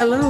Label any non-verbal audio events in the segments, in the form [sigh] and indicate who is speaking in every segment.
Speaker 1: Hello,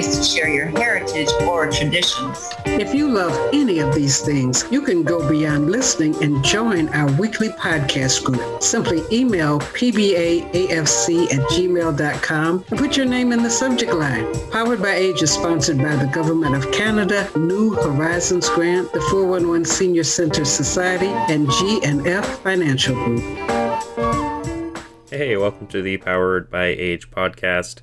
Speaker 2: to share your heritage or traditions.
Speaker 1: If you love any of these things, you can go beyond listening and join our weekly podcast group. Simply email pbaafc at gmail.com and put your name in the subject line. Powered by Age is sponsored by the Government of Canada, New Horizons Grant, the 411 Senior Center Society, and G&F Financial Group.
Speaker 3: Hey, welcome to the Powered by Age podcast.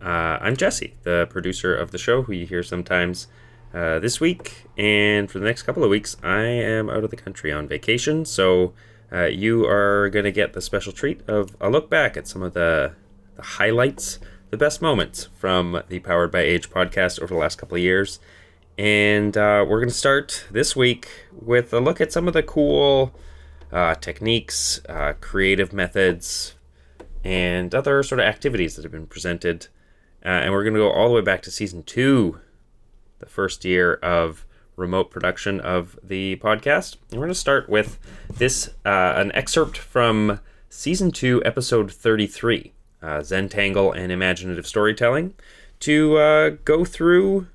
Speaker 3: Uh, I'm Jesse, the producer of the show, who you hear sometimes uh, this week. And for the next couple of weeks, I am out of the country on vacation. So uh, you are going to get the special treat of a look back at some of the, the highlights, the best moments from the Powered by Age podcast over the last couple of years. And uh, we're going to start this week with a look at some of the cool uh, techniques, uh, creative methods, and other sort of activities that have been presented uh, and we're going to go all the way back to season two, the first year of remote production of the podcast. And we're going to start with this uh, an excerpt from season two, episode 33 uh, Zentangle and Imaginative Storytelling to uh, go through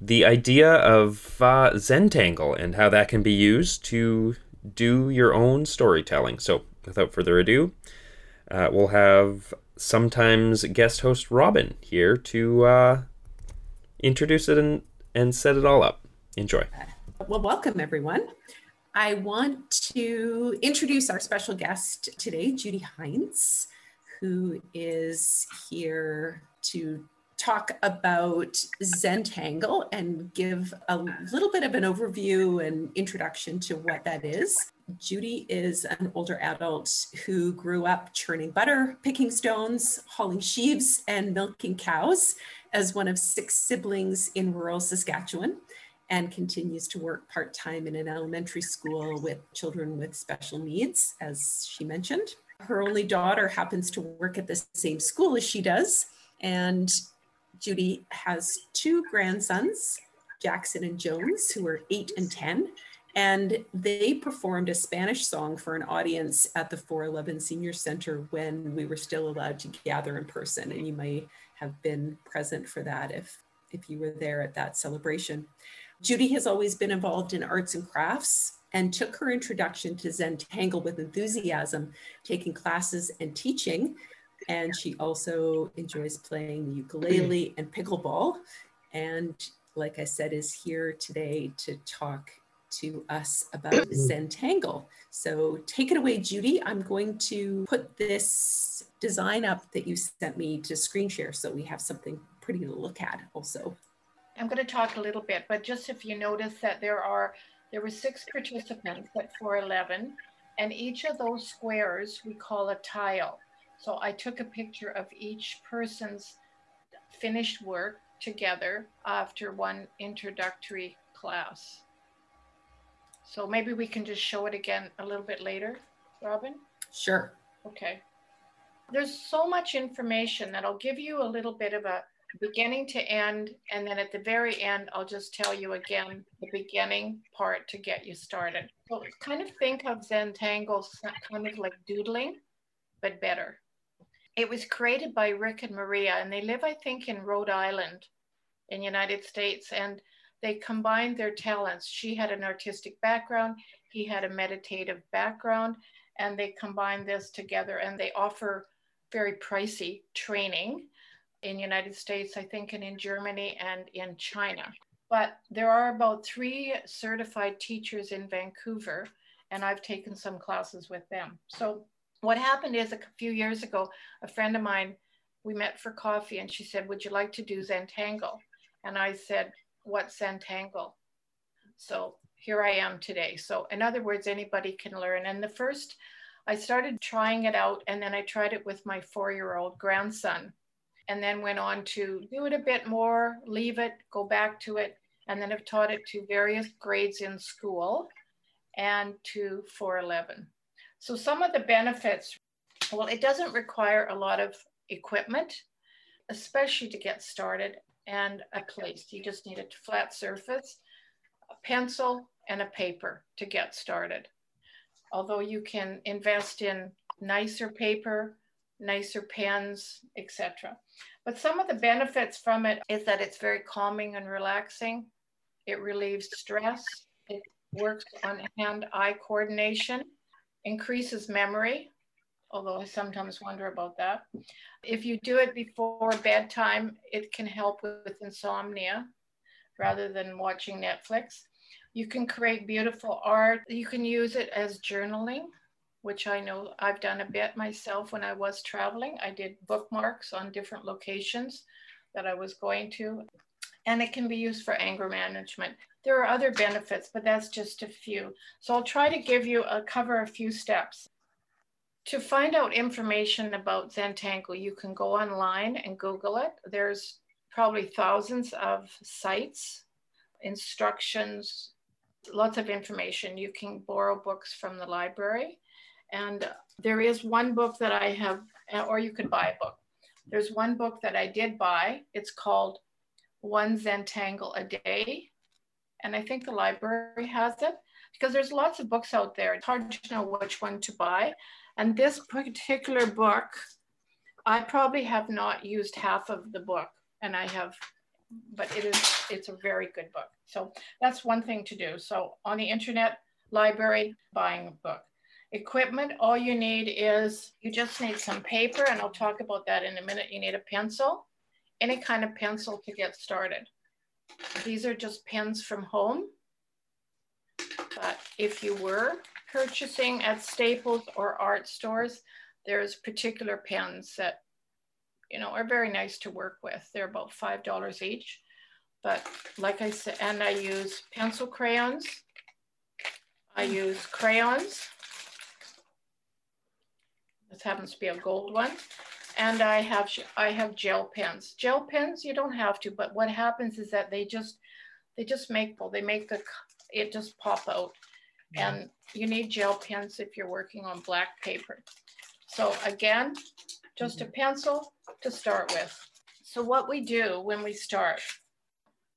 Speaker 3: the idea of uh, Zentangle and how that can be used to do your own storytelling. So, without further ado, uh, we'll have sometimes guest host Robin here to uh, introduce it and, and set it all up. Enjoy.
Speaker 4: Well, welcome everyone. I want to introduce our special guest today, Judy Heinz, who is here to talk about Zentangle and give a little bit of an overview and introduction to what that is. Judy is an older adult who grew up churning butter, picking stones, hauling sheaves, and milking cows as one of six siblings in rural Saskatchewan and continues to work part time in an elementary school with children with special needs, as she mentioned. Her only daughter happens to work at the same school as she does, and Judy has two grandsons, Jackson and Jones, who are eight and 10. And they performed a Spanish song for an audience at the 411 Senior Center when we were still allowed to gather in person. And you might have been present for that if, if you were there at that celebration. Judy has always been involved in arts and crafts and took her introduction to Zentangle with enthusiasm, taking classes and teaching and she also enjoys playing the ukulele and pickleball. And like I said, is here today to talk to us about Zentangle. Mm-hmm. So take it away, Judy. I'm going to put this design up that you sent me to screen share so we have something pretty to look at also.
Speaker 5: I'm going to talk a little bit, but just if you notice that there are, there were six participants at 411 and each of those squares we call a tile. So I took a picture of each person's finished work together after one introductory class. So maybe we can just show it again a little bit later, Robin?
Speaker 4: Sure.
Speaker 5: Okay. There's so much information that I'll give you a little bit of a beginning to end. And then at the very end, I'll just tell you again the beginning part to get you started. So kind of think of Zentangle kind of like doodling, but better. It was created by Rick and Maria, and they live, I think, in Rhode Island in United States. And they combined their talents. She had an artistic background, he had a meditative background, and they combined this together and they offer very pricey training in United States, I think, and in Germany and in China. But there are about three certified teachers in Vancouver, and I've taken some classes with them. So what happened is a few years ago, a friend of mine, we met for coffee and she said, Would you like to do Zentangle? And I said, What's Zentangle? So here I am today. So, in other words, anybody can learn. And the first, I started trying it out and then I tried it with my four year old grandson. and then went on to do it a bit more, leave it, go back to it, and then have taught it to various grades in school and to 411. So some of the benefits, well, it doesn't require a lot of equipment, especially to get started and a place. You just need a flat surface, a pencil, and a paper to get started. Although you can invest in nicer paper, nicer pens, etc. But some of the benefits from it is that it's very calming and relaxing. It relieves stress. It works on hand-eye coordination, increases memory, although I sometimes wonder about that. If you do it before bedtime, it can help with insomnia rather than watching Netflix. You can create beautiful art. You can use it as journaling, which I know I've done a bit myself when I was traveling. I did bookmarks on different locations that I was going to, and it can be used for anger management. There are other benefits, but that's just a few. So I'll try to give you a cover a few steps. To find out information about Zentangle, you can go online and Google it. There's probably thousands of sites, instructions, lots of information. You can borrow books from the library. And there is one book that I have, or you could buy a book. There's one book that I did buy. It's called One Zentangle a Day. And I think the library has it because there's lots of books out there. It's hard to know which one to buy. And this particular book, I probably have not used half of the book and I have, but it is, it's a very good book. So that's one thing to do. So on the internet, library, buying a book. Equipment, all you need is, you just need some paper and I'll talk about that in a minute. You need a pencil, any kind of pencil to get started. These are just pens from home. But if you were purchasing at Staples or art stores, there's particular pens that, you know, are very nice to work with. They're about $5 each. But like I said, and I use pencil crayons. I hmm. use crayons. This happens to be a gold one. And I have I have gel pens. Gel pens, you don't have to, but what happens is that they just they just make well, they make the it just pop out. And you need gel pens if you're working on black paper. So again, just a mm-hmm. pencil to start with. So what we do when we start,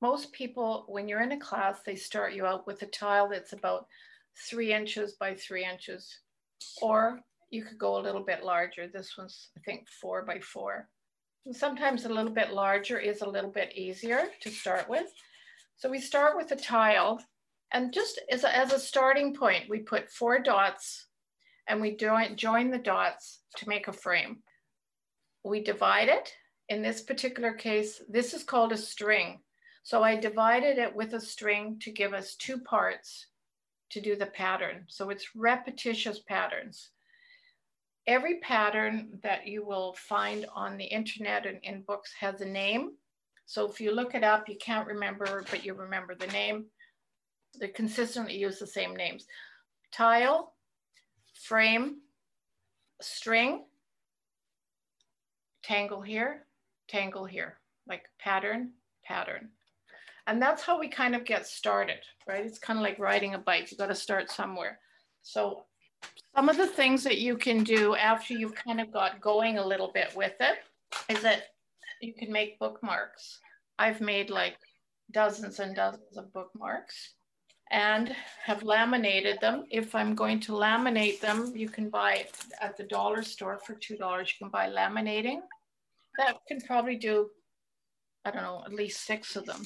Speaker 5: most people, when you're in a class, they start you out with a tile that's about three inches by three inches, or you could go a little bit larger. This one's, I think, four by four. And sometimes a little bit larger is a little bit easier to start with. So we start with a tile and just as a, as a starting point, we put four dots and we join, join the dots to make a frame. We divide it. In this particular case, this is called a string. So I divided it with a string to give us two parts to do the pattern. So it's repetitious patterns. Every pattern that you will find on the internet and in books has a name. So if you look it up, you can't remember, but you remember the name. They consistently use the same names. Tile, frame, string, tangle here, tangle here, like pattern, pattern. And that's how we kind of get started, right? It's kind of like riding a bike. You got to start somewhere. So some of the things that you can do after you've kind of got going a little bit with it is that you can make bookmarks. I've made like dozens and dozens of bookmarks and have laminated them. If I'm going to laminate them, you can buy at the dollar store for $2. You can buy laminating. That can probably do, I don't know, at least six of them.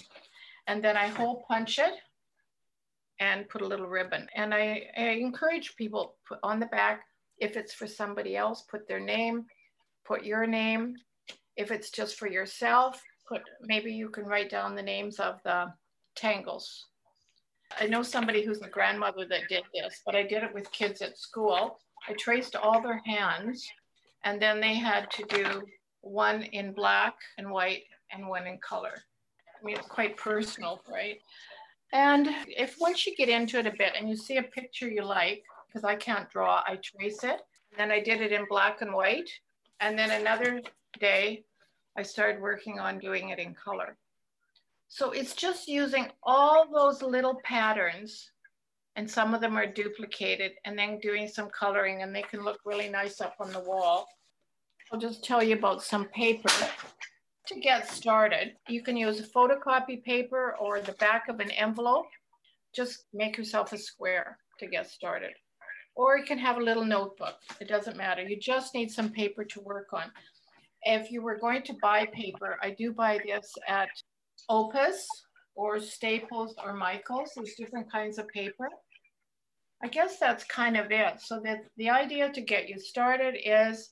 Speaker 5: And then I hole punch it and put a little ribbon. And I, I encourage people put on the back, if it's for somebody else, put their name, put your name. If it's just for yourself, put maybe you can write down the names of the tangles I know somebody who's a grandmother that did this, but I did it with kids at school. I traced all their hands, and then they had to do one in black and white and one in color. I mean, it's quite personal, right? And if once you get into it a bit and you see a picture you like, because I can't draw, I trace it. And then I did it in black and white. And then another day, I started working on doing it in color. So it's just using all those little patterns and some of them are duplicated and then doing some coloring and they can look really nice up on the wall. I'll just tell you about some paper to get started. You can use a photocopy paper or the back of an envelope. Just make yourself a square to get started. Or you can have a little notebook. It doesn't matter. You just need some paper to work on. If you were going to buy paper, I do buy this at Opus or Staples or Michaels. There's different kinds of paper. I guess that's kind of it. So that the idea to get you started is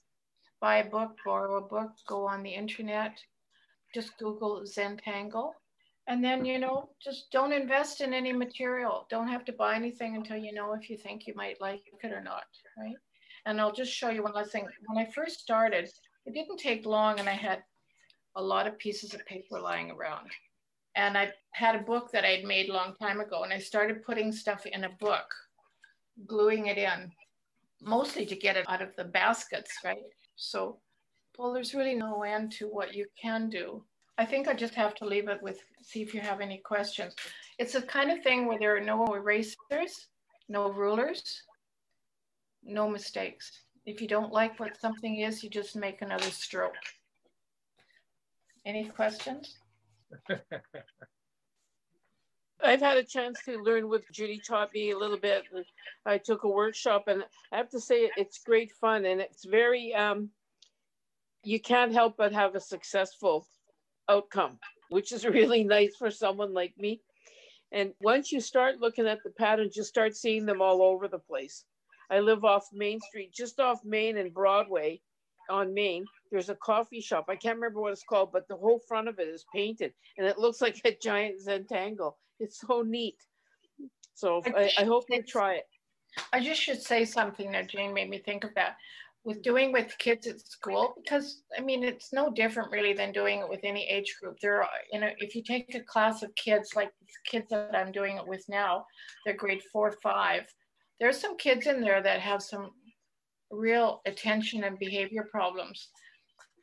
Speaker 5: buy a book, borrow a book, go on the internet, just Google Zentangle. And then, you know, just don't invest in any material. Don't have to buy anything until you know if you think you might like it or not, right? And I'll just show you one last thing. When I first started, it didn't take long and I had a lot of pieces of paper lying around. And I had a book that I'd made a long time ago and I started putting stuff in a book gluing it in, mostly to get it out of the baskets, right? So, well, there's really no end to what you can do. I think I just have to leave it with see if you have any questions. It's a kind of thing where there are no erasers, no rulers, no mistakes. If you don't like what something is, you just make another stroke. Any questions? [laughs]
Speaker 6: I've had a chance to learn with Judy taught me a little bit. And I took a workshop and I have to say it's great fun and it's very um you can't help but have a successful outcome, which is [laughs] really nice for someone like me. And once you start looking at the patterns, you start seeing them all over the place. I live off Main Street, just off Main and Broadway on Main there's a coffee shop. I can't remember what it's called, but the whole front of it is painted and it looks like a [laughs] giant Zentangle. It's so neat. So I, I hope you try it.
Speaker 5: I just should say something that Jane made me think of that with doing with kids at school because I mean it's no different really than doing it with any age group. There are you know if you take a class of kids like kids that I'm doing it with now, they're grade four, five. There's some kids in there that have some real attention and behavior problems.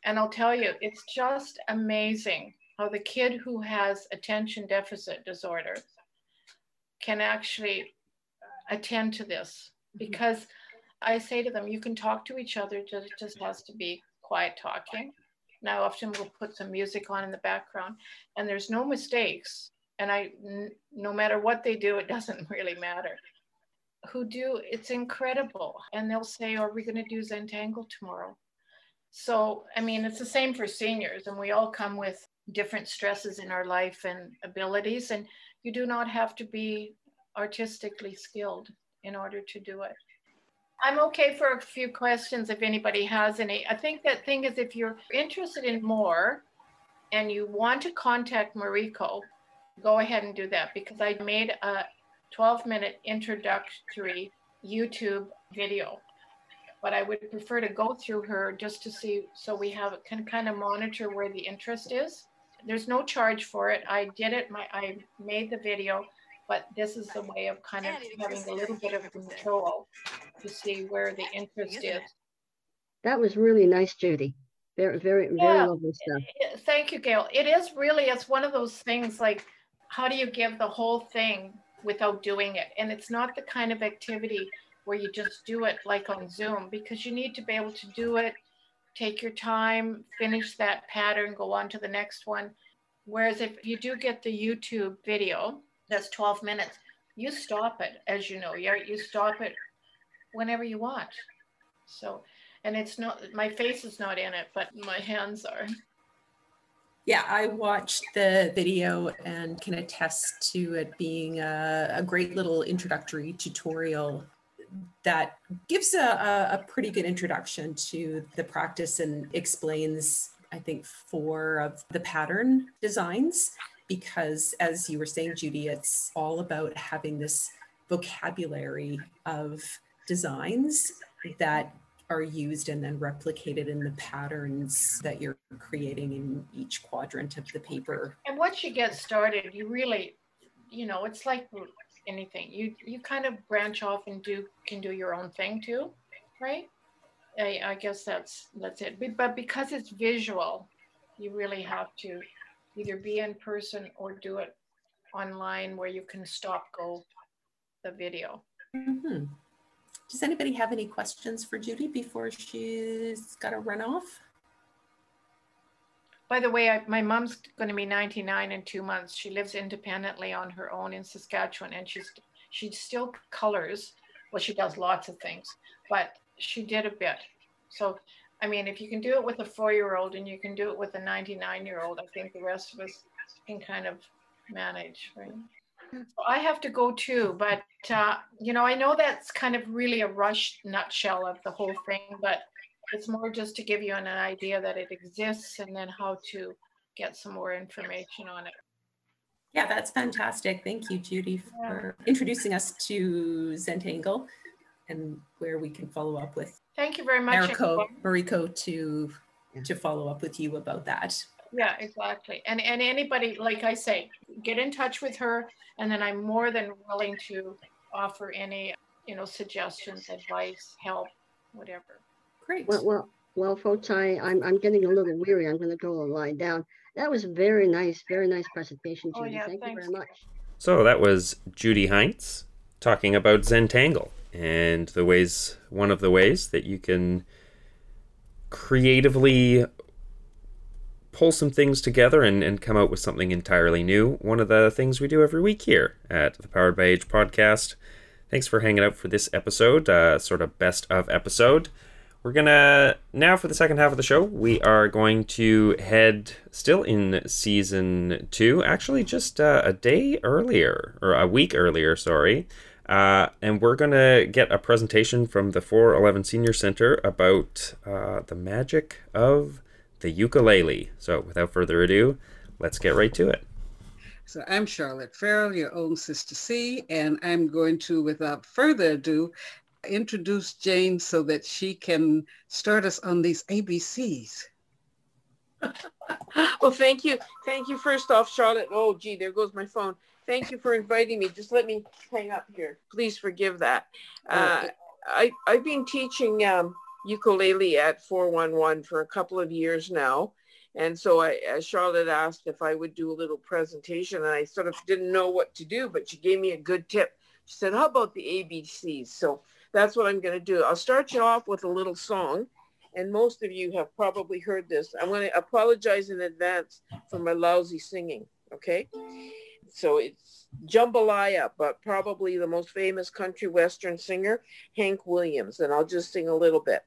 Speaker 5: And I'll tell you, it's just amazing how the kid who has attention deficit disorder can actually attend to this mm-hmm. because I say to them, you can talk to each other, it just has to be quiet talking. Now, often we'll put some music on in the background, and there's no mistakes. And I, no matter what they do, it [laughs] doesn't really matter. Who do, it's incredible. And they'll say, Are we going to do Zentangle tomorrow? So, I mean, it's the same for seniors, and we all come with different stresses in our life and abilities, and you do not have to be artistically skilled in order to do it. I'm okay for a few questions if anybody has any. I think that thing is if you're interested in more and you want to contact Mariko, go ahead and do that because I made a 12 minute introductory YouTube video but I would prefer to go through her just to see so we have can kind of monitor where the interest is. There's no charge for it. I did it. My I made the video, but this is the way of kind of having a little bit of control to see where the interest is.
Speaker 7: That was really nice, Judy. Very, very, very yeah. lovely stuff.
Speaker 5: Thank you, Gail. It is really, it's one of those things like, how do you give the whole thing without doing it? And it's not the kind of activity where you just do it like on Zoom because you need to be able to do it, take your time, finish that pattern, go on to the next one. Whereas if you do get the YouTube video, that's 12 minutes, you stop it, as you know, you you stop it whenever you want. So, and it's not, my face is not in it, but my hands are.
Speaker 4: Yeah, I watched the video and can attest to it being a, a great little introductory tutorial that gives a, a, pretty good introduction to the practice and explains, I think, four of the pattern designs. Because as you were saying, Judy, it's all about having this vocabulary of designs that are used and then replicated in the patterns that you're creating in each quadrant of the paper.
Speaker 5: And once you get started, you really, you know, it's like anything. You you kind of branch off and do can do your own thing too, right? I, I guess that's that's it. But because it's visual, you really have to either be in person or do it online where you can stop go the video.
Speaker 4: Mm-hmm. Does anybody have any questions for Judy before she's got to run off?
Speaker 5: By the way, I, my mom's going to be 99 in two months. She lives independently on her own in Saskatchewan, and she's she still colors. Well, she does lots of things, but she did a bit. So, I mean, if you can do it with a four-year-old and you can do it with a 99-year-old, I think the rest of us can kind of manage, right? I have to go too, but uh, you know, I know that's kind of really a rush nutshell of the whole thing, but it's more just to give you an idea that it exists and then how to get some more information on it.
Speaker 4: Yeah, that's fantastic. Thank you, Judy, for yeah. introducing us to Zentangle and where we can follow up with.
Speaker 5: Thank you very much,
Speaker 4: Mariko, Mariko, to to follow up with you about that.
Speaker 5: Yeah, exactly. And and anybody, like I say, get in touch with her, and then I'm more than willing to offer any, you know, suggestions, advice, help, whatever.
Speaker 4: Great.
Speaker 7: Well, well, well, folks, I I'm I'm getting a little weary. I'm going to go and lie down. That was very nice, very nice presentation, oh, Judy. Oh, yeah, Thank thanks. you very much.
Speaker 3: So that was Judy Heinz talking about Zentangle and the ways, one of the ways that you can creatively pull some things together and, and come out with something entirely new. One of the things we do every week here at the Powered by Age podcast. Thanks for hanging out for this episode, uh, sort of best of episode. We're gonna now for the second half of the show. We are going to head still in season two, actually just uh, a day earlier or a week earlier, sorry. Uh, and we're gonna get a presentation from the 411 Senior Center about uh, the magic of the ukulele. So without further ado, let's get right to it.
Speaker 1: So I'm Charlotte Farrell, your own Sister C, and I'm going to, without further ado, introduce Jane so that she can start us on these ABCs. [laughs]
Speaker 8: well, thank you. Thank you first off, Charlotte. Oh, gee, there goes my phone. Thank you for inviting me. Just let me hang up here. Please forgive that. Uh, I, I've been teaching um, ukulele at 411 for a couple of years now. And so I, as Charlotte asked if I would do a little presentation and I sort of didn't know what to do, but she gave me a good tip. She said, how about the ABCs? So that's what I'm going to do. I'll start you off with a little song. And most of you have probably heard this. I'm going to apologize in advance for my lousy singing. Okay. So it's jambalaya, but probably the most famous country western singer, Hank Williams. And I'll just sing a little bit.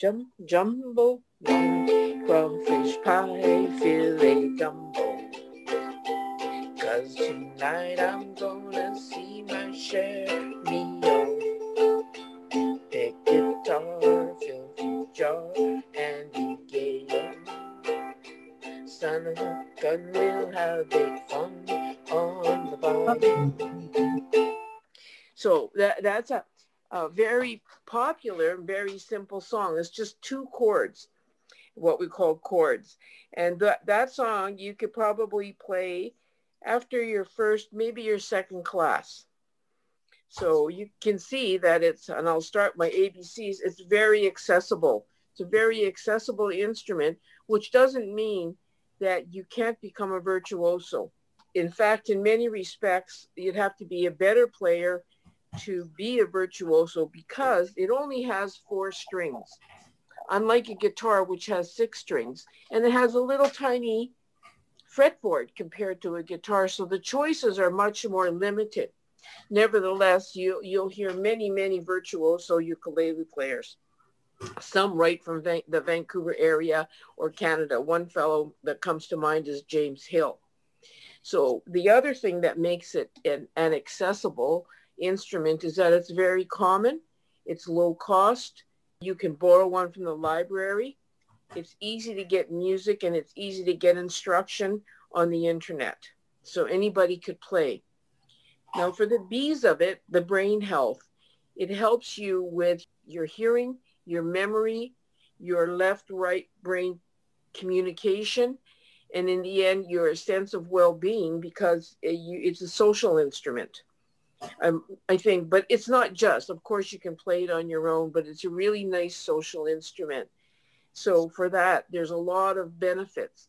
Speaker 8: Jum, jumbo, crawfish pie, filet gumbo. Cause tonight I'm gonna see my share meal. Pick guitar, filthy jar, and be. Son of a gun, we'll have big fun on the bar. So that, that's a a very popular, very simple song. It's just two chords, what we call chords. And th- that song you could probably play after your first, maybe your second class. So you can see that it's, and I'll start my ABCs, it's very accessible. It's a very accessible instrument, which doesn't mean that you can't become a virtuoso. In fact, in many respects, you'd have to be a better player to be a virtuoso because it only has four strings, unlike a guitar, which has six strings, and it has a little tiny fretboard compared to a guitar. So the choices are much more limited. Nevertheless, you, you'll hear many, many virtuoso ukulele players. Some right from Van- the Vancouver area or Canada. One fellow that comes to mind is James Hill. So the other thing that makes it an, an accessible instrument is that it's very common, it's low cost, you can borrow one from the library, it's easy to get music and it's easy to get instruction on the internet. So anybody could play. Now for the B's of it, the brain health, it helps you with your hearing, your memory, your left-right brain communication, and in the end, your sense of well-being because it's a social instrument um, I think, but it's not just. Of course, you can play it on your own, but it's a really nice social instrument. So for that, there's a lot of benefits.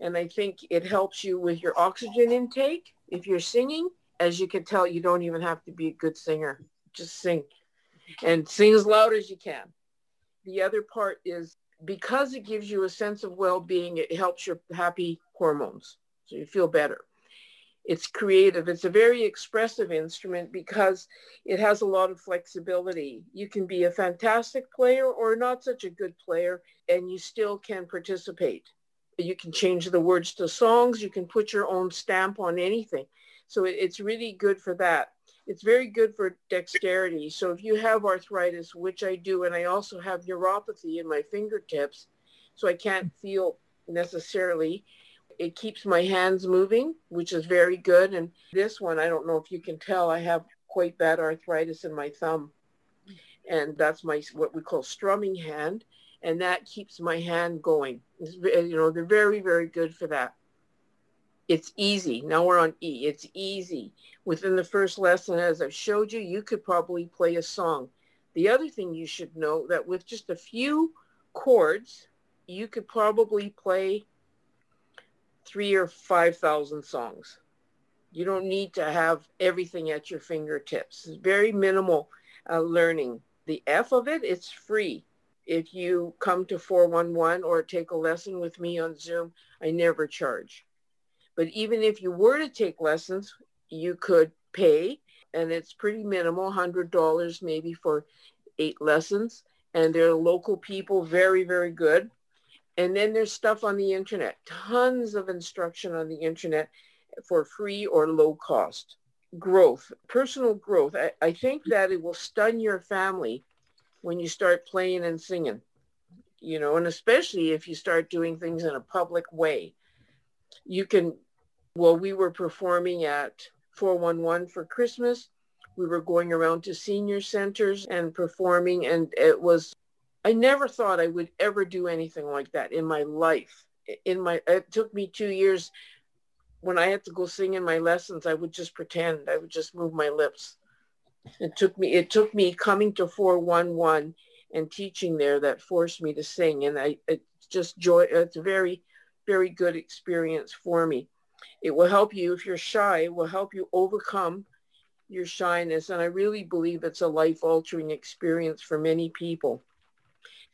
Speaker 8: And I think it helps you with your oxygen intake. If you're singing, as you can tell, you don't even have to be a good singer. Just sing and sing as loud as you can. The other part is because it gives you a sense of well-being, it helps your happy hormones. So you feel better. It's creative. It's a very expressive instrument because it has a lot of flexibility. You can be a fantastic player or not such a good player, and you still can participate. You can change the words to songs. You can put your own stamp on anything. So it's really good for that. It's very good for dexterity. So if you have arthritis, which I do, and I also have neuropathy in my fingertips, so I can't feel necessarily, it keeps my hands moving, which is very good. And this one, I don't know if you can tell, I have quite bad arthritis in my thumb. And that's my what we call strumming hand. And that keeps my hand going. It's, you know, they're very, very good for that. It's easy. Now we're on E. It's easy. Within the first lesson, as I've showed you, you could probably play a song. The other thing you should know that with just a few chords, you could probably play three or 5,000 songs. You don't need to have everything at your fingertips. It's very minimal uh, learning. The F of it, it's free. If you come to 411 or take a lesson with me on Zoom, I never charge. But even if you were to take lessons, you could pay and it's pretty minimal, $100 maybe for eight lessons. And they're local people, very, very good. And then there's stuff on the internet, tons of instruction on the internet for free or low cost. Growth, personal growth. I, I think mm-hmm. that it will stun your family when you start playing and singing, you know, and especially if you start doing things in a public way. You can, well, we were performing at 411 for Christmas. We were going around to senior centers and performing, and it was I never thought I would ever do anything like that in my life. In my, it took me two years. When I had to go sing in my lessons, I would just pretend. I would just move my lips. It took me. It took me coming to 411 and teaching there that forced me to sing, and I it just joy. It's a very, very good experience for me. It will help you if you're shy. It will help you overcome your shyness, and I really believe it's a life-altering experience for many people.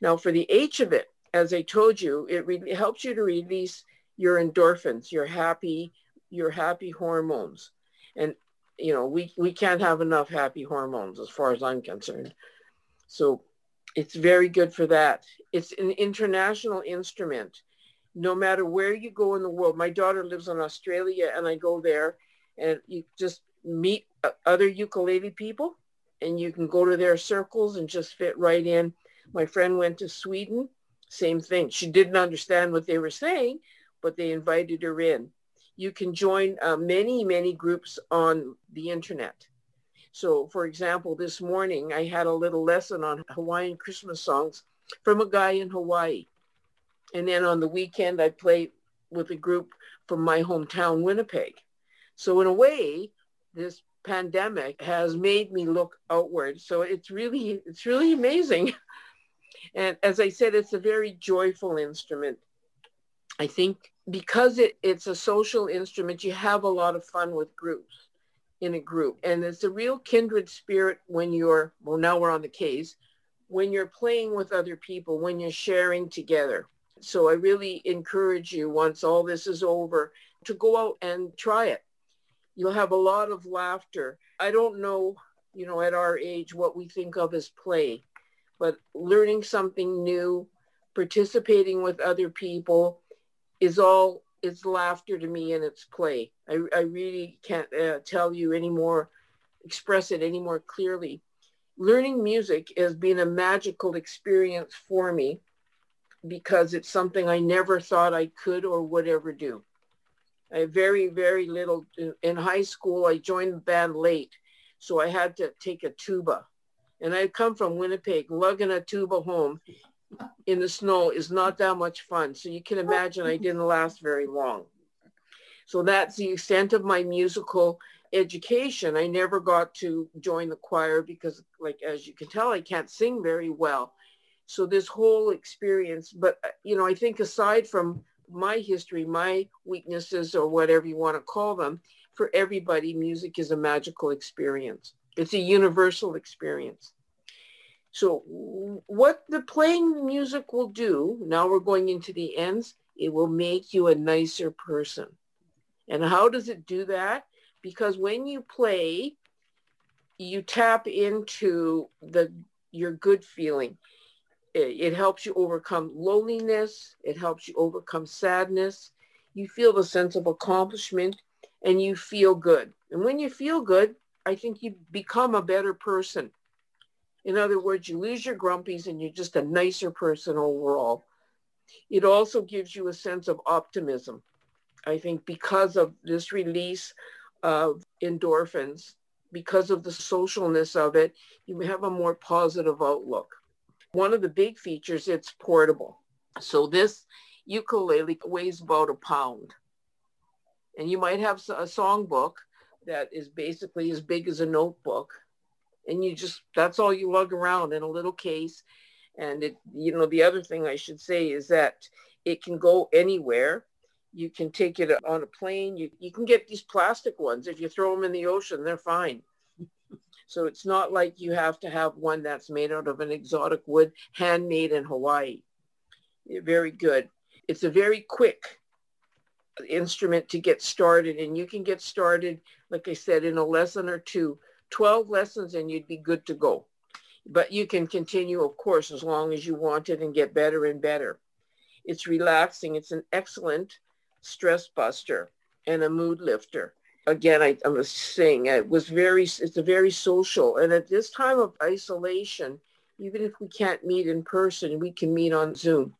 Speaker 8: Now for the H of it, as I told you, it, re- helps you to release your endorphins, your happy, your happy hormones. And, you know, we, we can't have enough happy hormones as far as I'm concerned. So it's very good for that. It's an international instrument. No matter where you go in the world, my daughter lives in Australia and I go there and you just meet other ukulele people and you can go to their circles and just fit right in my friend went to Sweden, same thing. She didn't understand what they were saying, but they invited her in. You can join uh, many, many groups on the internet. So for example, this morning I had a little lesson on Hawaiian Christmas songs from a guy in Hawaii. And then on the weekend, I played with a group from my hometown, Winnipeg. So in a way, this pandemic has made me look outward. So it's really, it's really amazing [laughs] And as I said, it's a very joyful instrument. I think because it, it's a social instrument, you have a lot of fun with groups in a group. And it's a real kindred spirit when you're, well, now we're on the case, when you're playing with other people, when you're sharing together. So I really encourage you once all this is over to go out and try it. You'll have a lot of laughter. I don't know, you know, at our age, what we think of as play but learning something new, participating with other people is all, it's laughter to me and it's play. I, I really can't uh, tell you any more, express it any more clearly. Learning music has been a magical experience for me because it's something I never thought I could or would ever do. I very, very little in high school. I joined the band late, so I had to take a tuba and I come from Winnipeg, lugging a tuba home in the snow is not that much fun. So you can imagine I didn't last very long. So that's the extent of my musical education. I never got to join the choir because like, as you can tell, I can't sing very well. So this whole experience, but uh, you know, I think aside from my history, my weaknesses, or whatever you want to call them, for everybody, music is a magical experience. It's a universal experience. So what the playing music will do, now we're going into the ends, it will make you a nicer person. And how does it do that? Because when you play, you tap into the your good feeling. It, it helps you overcome loneliness. It helps you overcome sadness. You feel the sense of accomplishment and you feel good. And when you feel good, I think you become a better person. In other words, you lose your grumpies and you're just a nicer person overall. It also gives you a sense of optimism. I think because of this release of endorphins, because of the socialness of it, you have a more positive outlook. One of the big features, it's portable. So this ukulele weighs about a pound. And you might have a songbook that is basically as big as a notebook. And you just, that's all you lug around in a little case. And it, you know, the other thing I should say is that it can go anywhere. You can take it on a plane. You, you can get these plastic ones. If you throw them in the ocean, they're fine. [laughs] So it's not like you have to have one that's made out of an exotic wood, handmade in Hawaii. Very good. It's a very quick instrument to get started and you can get started, like I said, in a lesson or two, 12 lessons and you'd be good to go. But you can continue, of course, as long as you want it and get better and better. It's relaxing. It's an excellent stress buster and a mood lifter. Again, I, I was saying it was very, it's a very social. And at this time of isolation, even if we can't meet in person, we can meet on Zoom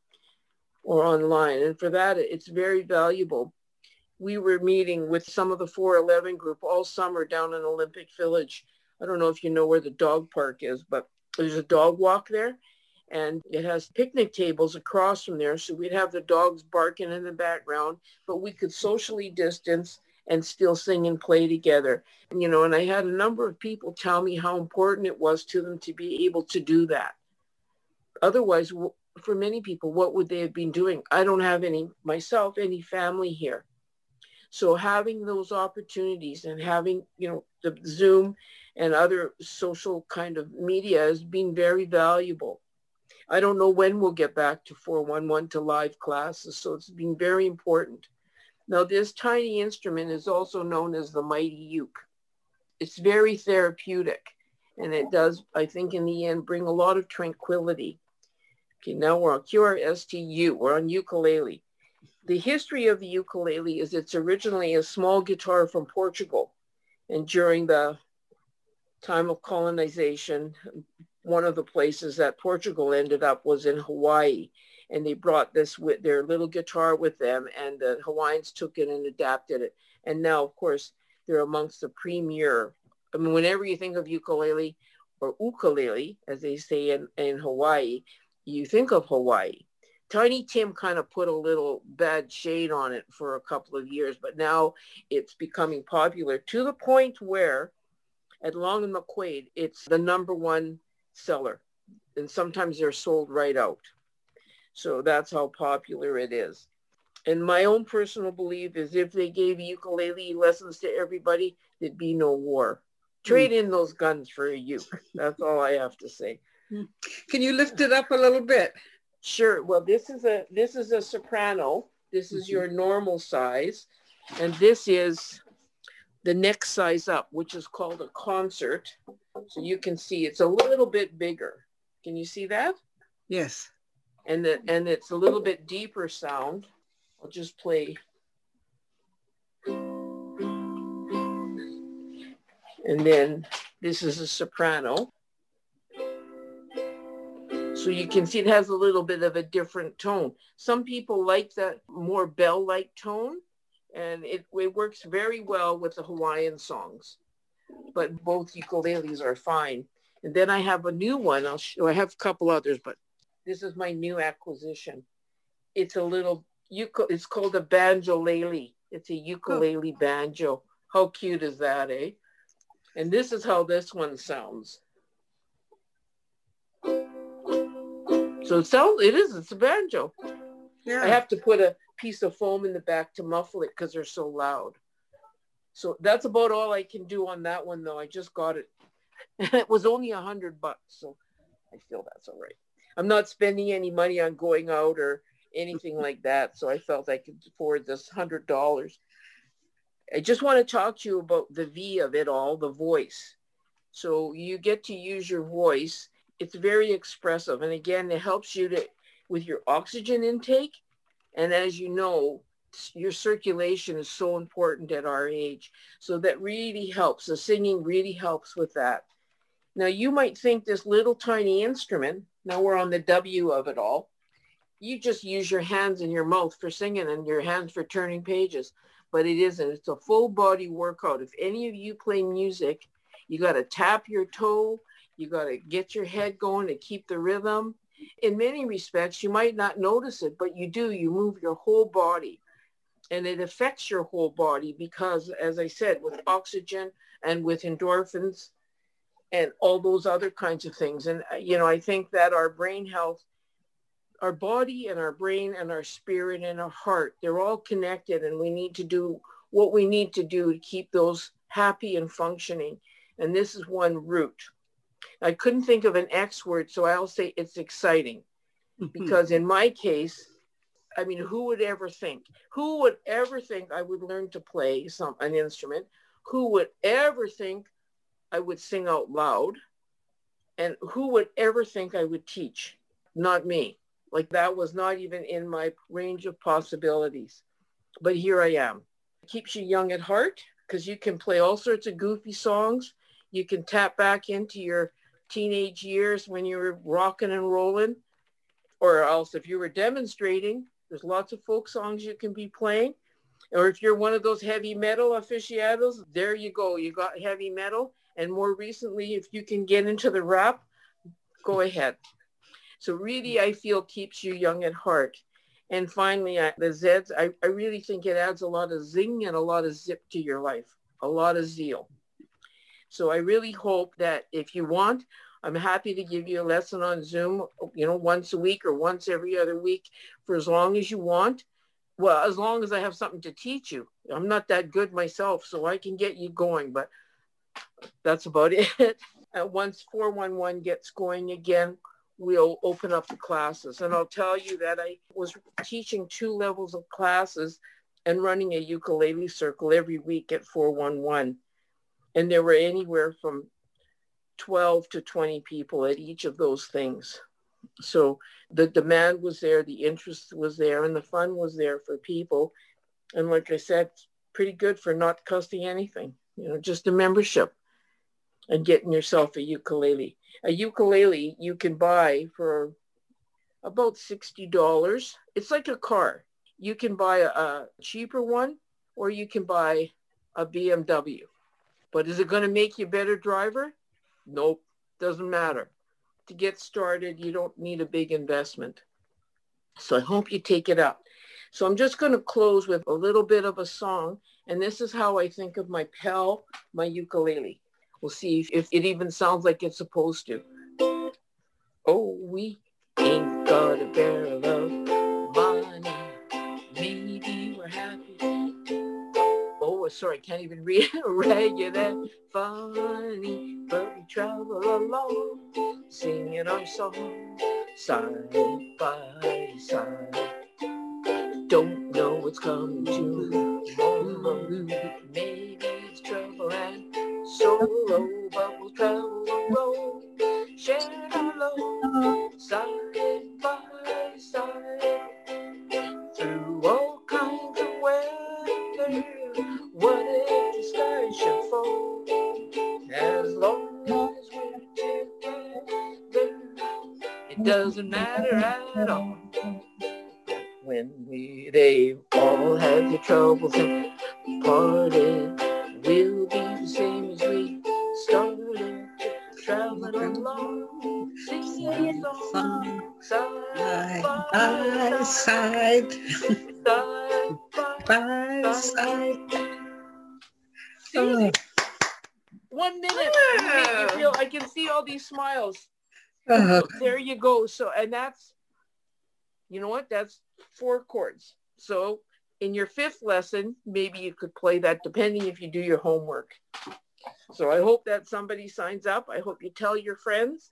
Speaker 8: or online. And for that, it's very valuable. We were meeting with some of the 411 group all summer down in Olympic Village. I don't know if you know where the dog park is, but there's a dog walk there and it has picnic tables across from there. So we'd have the dogs barking in the background, but we could socially distance and still sing and play together. And, you know, and I had a number of people tell me how important it was to them to be able to do that. Otherwise, for many people, what would they have been doing? I don't have any myself, any family here. So having those opportunities and having, you know, the Zoom and other social kind of media has been very valuable. I don't know when we'll get back to 411 to live classes, so it's been very important. Now, this tiny instrument is also known as the mighty uke. It's very therapeutic, and it does, I think, in the end, bring a lot of tranquility. Okay, now we're on QRSTU, we're on ukulele. The history of the ukulele is it's originally a small guitar from Portugal, and during the time of colonization, one of the places that Portugal ended up was in Hawaii. And they brought this with their little guitar with them and the Hawaiians took it and adapted it. And now, of course, they're amongst the premier. I mean, whenever you think of ukulele or ukulele, as they say in, in Hawaii, you think of Hawaii. Tiny Tim kind of put a little bad shade on it for a couple of years, but now it's becoming popular to the point where at Long and McQuade, it's the number one seller. And sometimes they're sold right out. So that's how popular it is. And my own personal belief is if they gave ukulele lessons to everybody, there'd be no war. Trade mm. in those guns for a uke. [laughs] That's all I have to say.
Speaker 1: Can you lift it up a little bit?
Speaker 8: Sure. Well, this is a this is a soprano. This is mm-hmm. your normal size, and this is the next size up, which is called a concert. So you can see it's a little bit bigger. Can you see that?
Speaker 1: Yes.
Speaker 8: And the, and it's a little bit deeper sound. I'll just play. And then this is a soprano. So you can see it has a little bit of a different tone. Some people like that more bell-like tone and it, it works very well with the Hawaiian songs. But both ukuleles are fine. And then I have a new one. I'll show, I have a couple others, but this is my new acquisition. It's a little, it's called a banjolele. It's a ukulele banjo. How cute is that, eh? And this is how this one sounds. So it sounds, it is, it's a banjo.
Speaker 1: Yeah.
Speaker 8: I have to put a piece of foam in the back to muffle it because they're so loud. So that's about all I can do on that one though. I just got it. [laughs] it was only a hundred bucks. So I feel that's all right. I'm not spending any money on going out or anything like that. So I felt I could afford this hundred dollars. I just want to talk to you about the V of it all, the voice. So you get to use your voice. It's very expressive. And again, it helps you to with your oxygen intake. And as you know, your circulation is so important at our age. So that really helps. The singing really helps with that. Now you might think this little tiny instrument, now we're on the W of it all, you just use your hands and your mouth for singing and your hands for turning pages, but it isn't. It's a full body workout. If any of you play music, you got to tap your toe, you got to get your head going to keep the rhythm. In many respects, you might not notice it, but you do. You move your whole body and it affects your whole body because, as I said, with oxygen and with endorphins, and all those other kinds of things. And, uh, you know, I think that our brain health, our body and our brain and our spirit and our heart, they're all connected and we need to do what we need to do to keep those happy and functioning. And this is one root. I couldn't think of an X word, so I'll say it's exciting. [laughs] because in my case, I mean, who would ever think? Who would ever think I would learn to play some an instrument? Who would ever think I would sing out loud. And who would ever think I would teach? Not me. Like that was not even in my range of possibilities. But here I am. It keeps you young at heart because you can play all sorts of goofy songs. You can tap back into your teenage years when you were rocking and rolling. Or else if you were demonstrating, there's lots of folk songs you can be playing. Or if you're one of those heavy metal aficionados, there you go. You got heavy metal and more recently, if you can get into the rap, go ahead. So really, I feel keeps you young at heart. And finally, I, the Zeds, I, I really think it adds a lot of zing and a lot of zip to your life, a lot of zeal. So I really hope that if you want, I'm happy to give you a lesson on Zoom, you know, once a week or once every other week for as long as you want. Well, as long as I have something to teach you. I'm not that good myself, so I can get you going, but that's about [laughs] it. Once 411 gets going again, we'll open up the classes. And I'll tell you that I was teaching two levels of classes and running a ukulele circle every week at 411. And there were anywhere from 12 to 20 people at each of those things. So the demand was there, the interest was there, and the fun was there for people. And like I said, pretty good for not costing anything, you know, just a membership and getting yourself a ukulele. A ukulele you can buy for about $60. It's like a car. You can buy a, a cheaper one or you can buy a BMW. But is it going to make you a better driver? Nope, doesn't matter. To get started, you don't need a big investment. So I hope you take it up. So I'm just going to close with a little bit of a song. And this is how I think of my PAL, my ukulele. We'll see if, if it even sounds like it's supposed to. Oh, we ain't got a barrel of Oh, sorry, can't even read [laughs] regular funny, but we travel along, singing our song side by side. Don't know what's coming tomorrow. Maybe it's trouble and sorrow, but we'll travel alone, share our load, side it doesn't matter at all. When we they all had their troubles and parted, we'll be the same as we started, traveling along, singing a side by side, side by side.
Speaker 1: Oh.
Speaker 8: One minute, you make me feel. I can see all these smiles.
Speaker 1: Uh,
Speaker 8: there you go. So, and that's you know what? That's four chords. So in your fifth lesson, maybe you could play that depending if you do your homework. So I hope that somebody signs up. I hope you tell your friends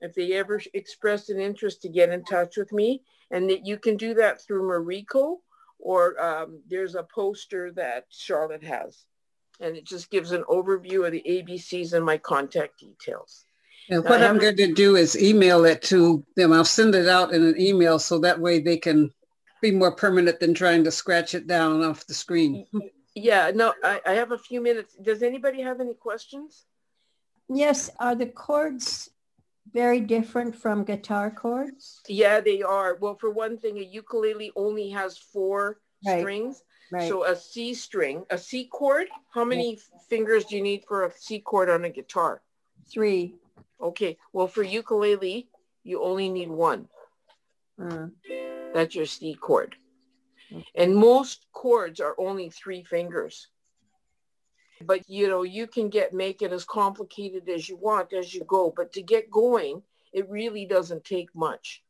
Speaker 8: if they ever express an interest to get in touch with me and that you can do that through Mariko or um, there's a poster that Charlotte has and it just gives an overview of the ABCs and my contact details.
Speaker 1: And what I'm going to do is email it to them. I'll send it out in an email so that way they can be more permanent than trying to scratch it down off the screen. [laughs]
Speaker 8: Yeah, no, I, I have a few minutes. Does anybody have any questions?
Speaker 9: Yes, are the chords very different from guitar chords?
Speaker 8: Yeah, they are. Well, for one thing, a ukulele only has four right. strings. Right. So a C string, a C chord, how many right. fingers do you need for a C chord on a guitar?
Speaker 9: Three.
Speaker 8: Okay. Well, for ukulele, you only need one. Uh. That's your C chord. And most chords are only three fingers. But you know, you can get make it as complicated as you want as you go. But to get going, it really doesn't take much.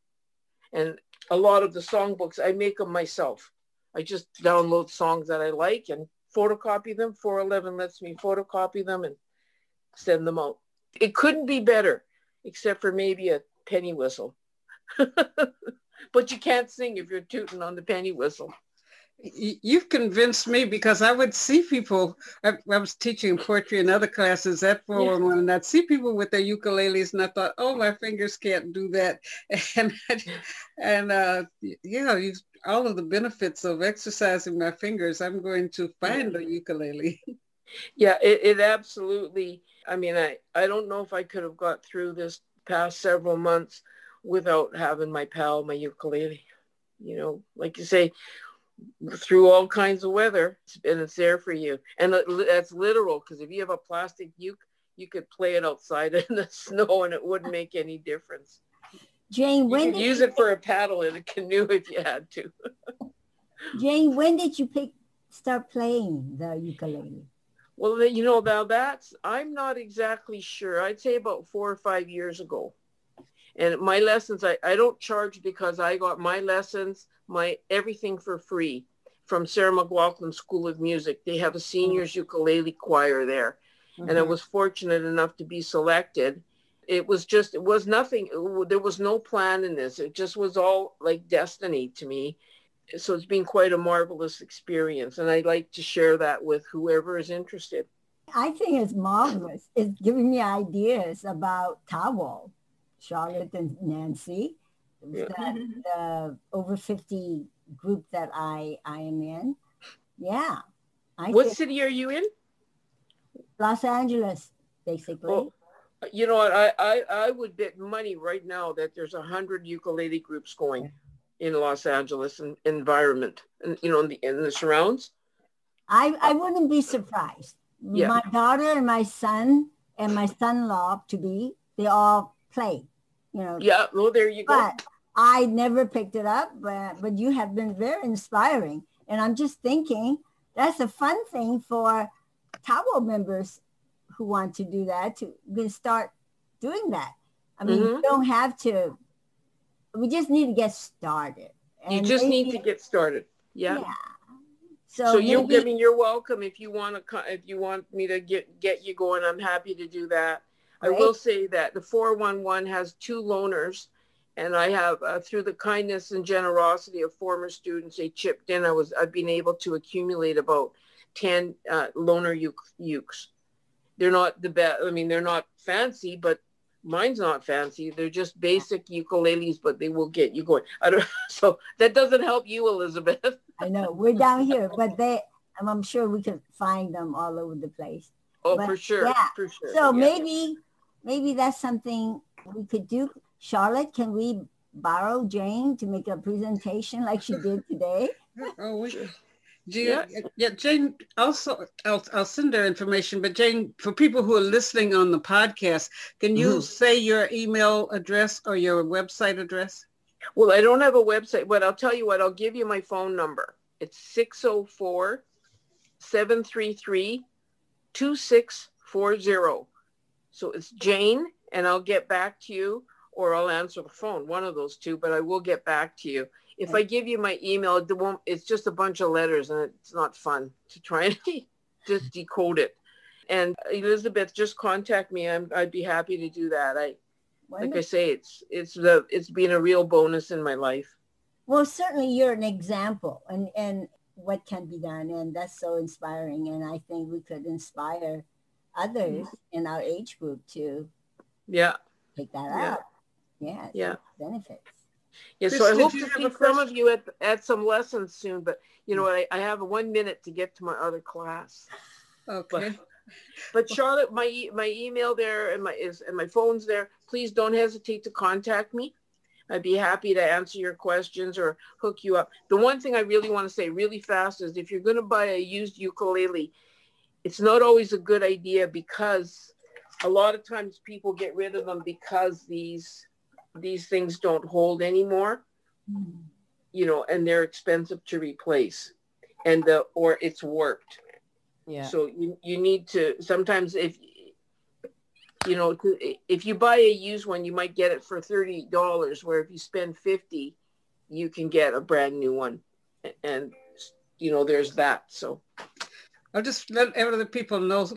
Speaker 8: And a lot of the songbooks, I make them myself. I just download songs that I like and photocopy them. 411 lets me photocopy them and send them out. It couldn't be better, except for maybe a penny whistle. [laughs] but you can't sing if you're tooting on the penny whistle
Speaker 1: you've convinced me because I would see people. I, I was teaching poetry in other classes at 411, yeah. and I'd see people with their ukuleles, and I thought, "Oh, my fingers can't do that." [laughs] And and uh, yeah, you, all of the benefits of exercising my fingers. I'm going to find yeah. a ukulele. [laughs]
Speaker 8: Yeah, it, it absolutely. I mean, I I don't know if I could have got through this past several months without having my pal, my ukulele. You know, like you say, through all kinds of weather and it's there for you. And that's literal because if you have a plastic uke you could play it outside [laughs] in the snow and it wouldn't make any difference.
Speaker 9: Jane when
Speaker 8: you could use it for a paddle in a canoe [laughs] if you had to.
Speaker 9: Jane when did you pick start playing the ukulele
Speaker 8: well you know about that i'm not exactly sure i'd say about four or five years ago and my lessons I, I don't charge because i got my lessons my everything for free from Sarah McLachlan School of Music. They have a seniors ukulele choir there. Mm-hmm. And I was fortunate enough to be selected. It was just, it was nothing. It, there was no plan in this. It just was all like destiny to me. So it's been quite a marvelous experience. And I'd like to share that with whoever is interested.
Speaker 9: I think it's marvelous. It's giving me ideas about Towel, Charlotte and Nancy yeah. that the over 50 group that I, I am in. Yeah.
Speaker 8: I what city are you in?
Speaker 9: Los Angeles, basically. Well,
Speaker 8: you know what? I, I, I would bet money right now that there's a hundred ukulele groups going in Los Angeles and environment and, you know, in the, in the surrounds.
Speaker 9: I, I wouldn't be surprised. Yeah. My daughter and my son and my son-in-law to be, they all play, you know.
Speaker 8: Yeah, well, there you
Speaker 9: go. But I never picked it up, but, but you have been very inspiring. And I'm just thinking that's a fun thing for Towel members who want to do that to, to start doing that. I mean, mm-hmm. you don't have to, we just need to get started.
Speaker 8: You just maybe, need to get started. Yeah. yeah. So, so you're giving you're welcome if you want to if you want me to get get you going i'm happy to do that right. i will say that the 411 has two loaners and I have uh, through the kindness and generosity of former students, they chipped in. I was I've been able to accumulate about ten uh, loaner ukes. They're not the best. I mean, they're not fancy, but mine's not fancy. They're just oh. basic ukuleles, but they will get you going. I don't. [laughs] So that doesn't help you, Elizabeth.
Speaker 9: I know we're down [laughs] here, but they. I'm sure we can find them all over the place.
Speaker 8: Oh, but, for sure. Yeah. For sure.
Speaker 9: So
Speaker 8: yeah.
Speaker 9: maybe, maybe that's something we could do Charlotte, can we borrow Jane to make a presentation like she did today? [laughs]
Speaker 1: oh, we, yeah. yeah, Jane. Also, I'll, I'll send her information. But Jane, for people who are listening on the podcast, can you mm-hmm. say your email address or your website address?
Speaker 8: Well, I don't have a website, but I'll tell you what. I'll give you my phone number. It's 604 733 2640. So it's Jane, and I'll get back to you or I'll answer the phone, one of those two, but I will get back to you. If I give you my email, it won't, it's just a bunch of letters and it's not fun to try and [laughs] just decode it. And Elizabeth, just contact me. I'm, I'd be happy to do that. I, like I say, it's it's the it's been a real bonus in my life.
Speaker 9: Well, certainly you're an example, and and what can be done, and that's so inspiring. And I think we could inspire others mm-hmm. in our age group to
Speaker 8: yeah
Speaker 9: take that yeah. up. Yeah,
Speaker 8: yeah,
Speaker 9: benefits.
Speaker 8: Yeah, so I hope to see some of you at at some lessons soon. But you know, I, I have one minute to get to my other class.
Speaker 1: Okay.
Speaker 8: But, but Charlotte, my my email there and my is and my phone's there. Please don't hesitate to contact me. I'd be happy to answer your questions or hook you up. The one thing I really want to say really fast is if you're going to buy a used ukulele, it's not always a good idea because a lot of times people get rid of them because these these things don't hold anymore. Mm. You know, and they're expensive to replace and the or it's warped yeah. So you, you need to sometimes if you know if you buy a used one, you might get it for thirty dollars. Where if you spend fifty, you can get a brand new one, and you know there's that. So
Speaker 1: I'll just let other people know.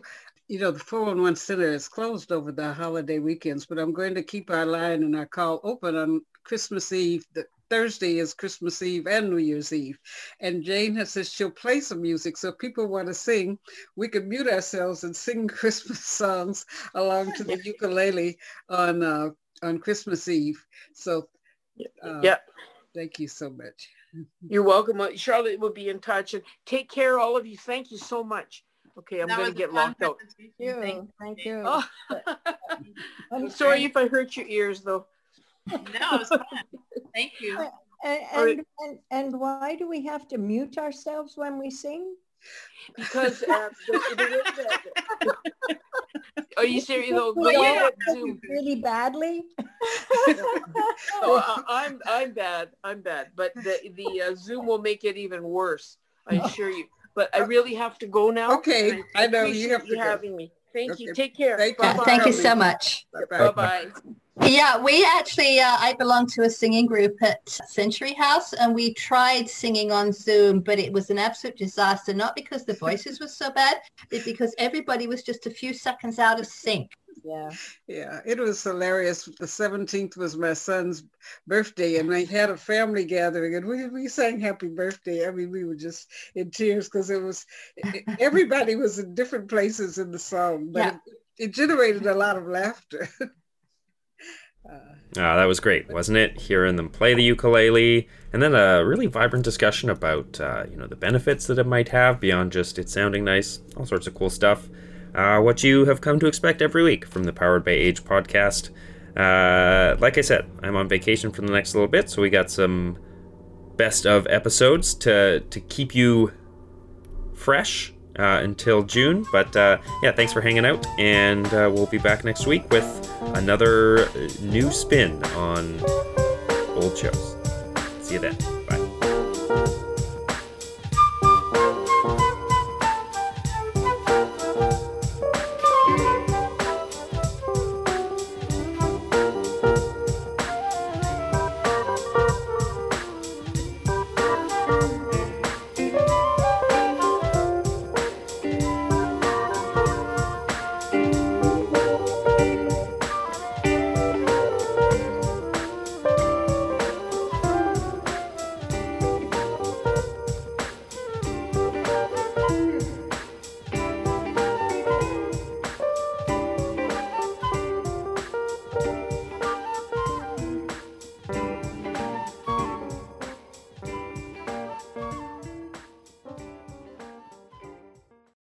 Speaker 1: You know, the 411 Center is closed over the holiday weekends, but I'm going to keep our line and our call open on Christmas Eve, the Thursday is Christmas Eve and New Year's Eve. And Jane has said she'll play some music. So if people want to sing, we can mute ourselves and sing [laughs] Christmas songs along to the ukulele on uh, on Christmas Eve. So
Speaker 8: uh, yeah.
Speaker 1: Thank you so much.
Speaker 8: You're welcome. Uh, Charlotte will be in touch and take care, all of you. Thank you so much. Okay, I'm going to get locked out.
Speaker 9: Thank you. Thank you.
Speaker 8: Oh. [laughs] I'm sorry if I hurt your ears, though.
Speaker 2: No, it was fun. Thank you. [laughs]
Speaker 9: And, and, and, and, why do we have to mute ourselves when we sing?
Speaker 8: Because uh, are you serious? Though,
Speaker 9: really badly. [laughs]
Speaker 8: oh, uh, I'm I'm bad. I'm bad. But the the uh, Zoom will make it even worse. I assure you. But I really have to go now.
Speaker 1: Okay, I, I know you have
Speaker 8: to having go. me. Thank okay. you. Take care.
Speaker 10: Thank, you. Thank you so much.
Speaker 8: Bye bye.
Speaker 10: Yeah, we actually, uh, I belong to a singing group at Century House and we tried singing on Zoom, but it was an absolute disaster, not because the voices were so bad, but because everybody was just a few seconds out of sync.
Speaker 9: Yeah.
Speaker 1: Yeah, it was hilarious. The 17th was my son's birthday and I had a family gathering and we, we sang happy birthday. I mean, we were just in tears because it was, everybody was in different places in the song, but yeah. it, it generated a lot of laughter. [laughs]
Speaker 3: Uh, that was great, wasn't it? Hearing them play the ukulele, and then a really vibrant discussion about uh, you know the benefits that it might have beyond just it sounding nice, all sorts of cool stuff. Uh, what you have come to expect every week from the Powered by Age podcast. Uh, like I said, I'm on vacation for the next little bit, so we got some best of episodes to to keep you fresh uh, until June. But uh, yeah, thanks for hanging out, and uh, we'll be back next week with another new spin on old shows. See you then.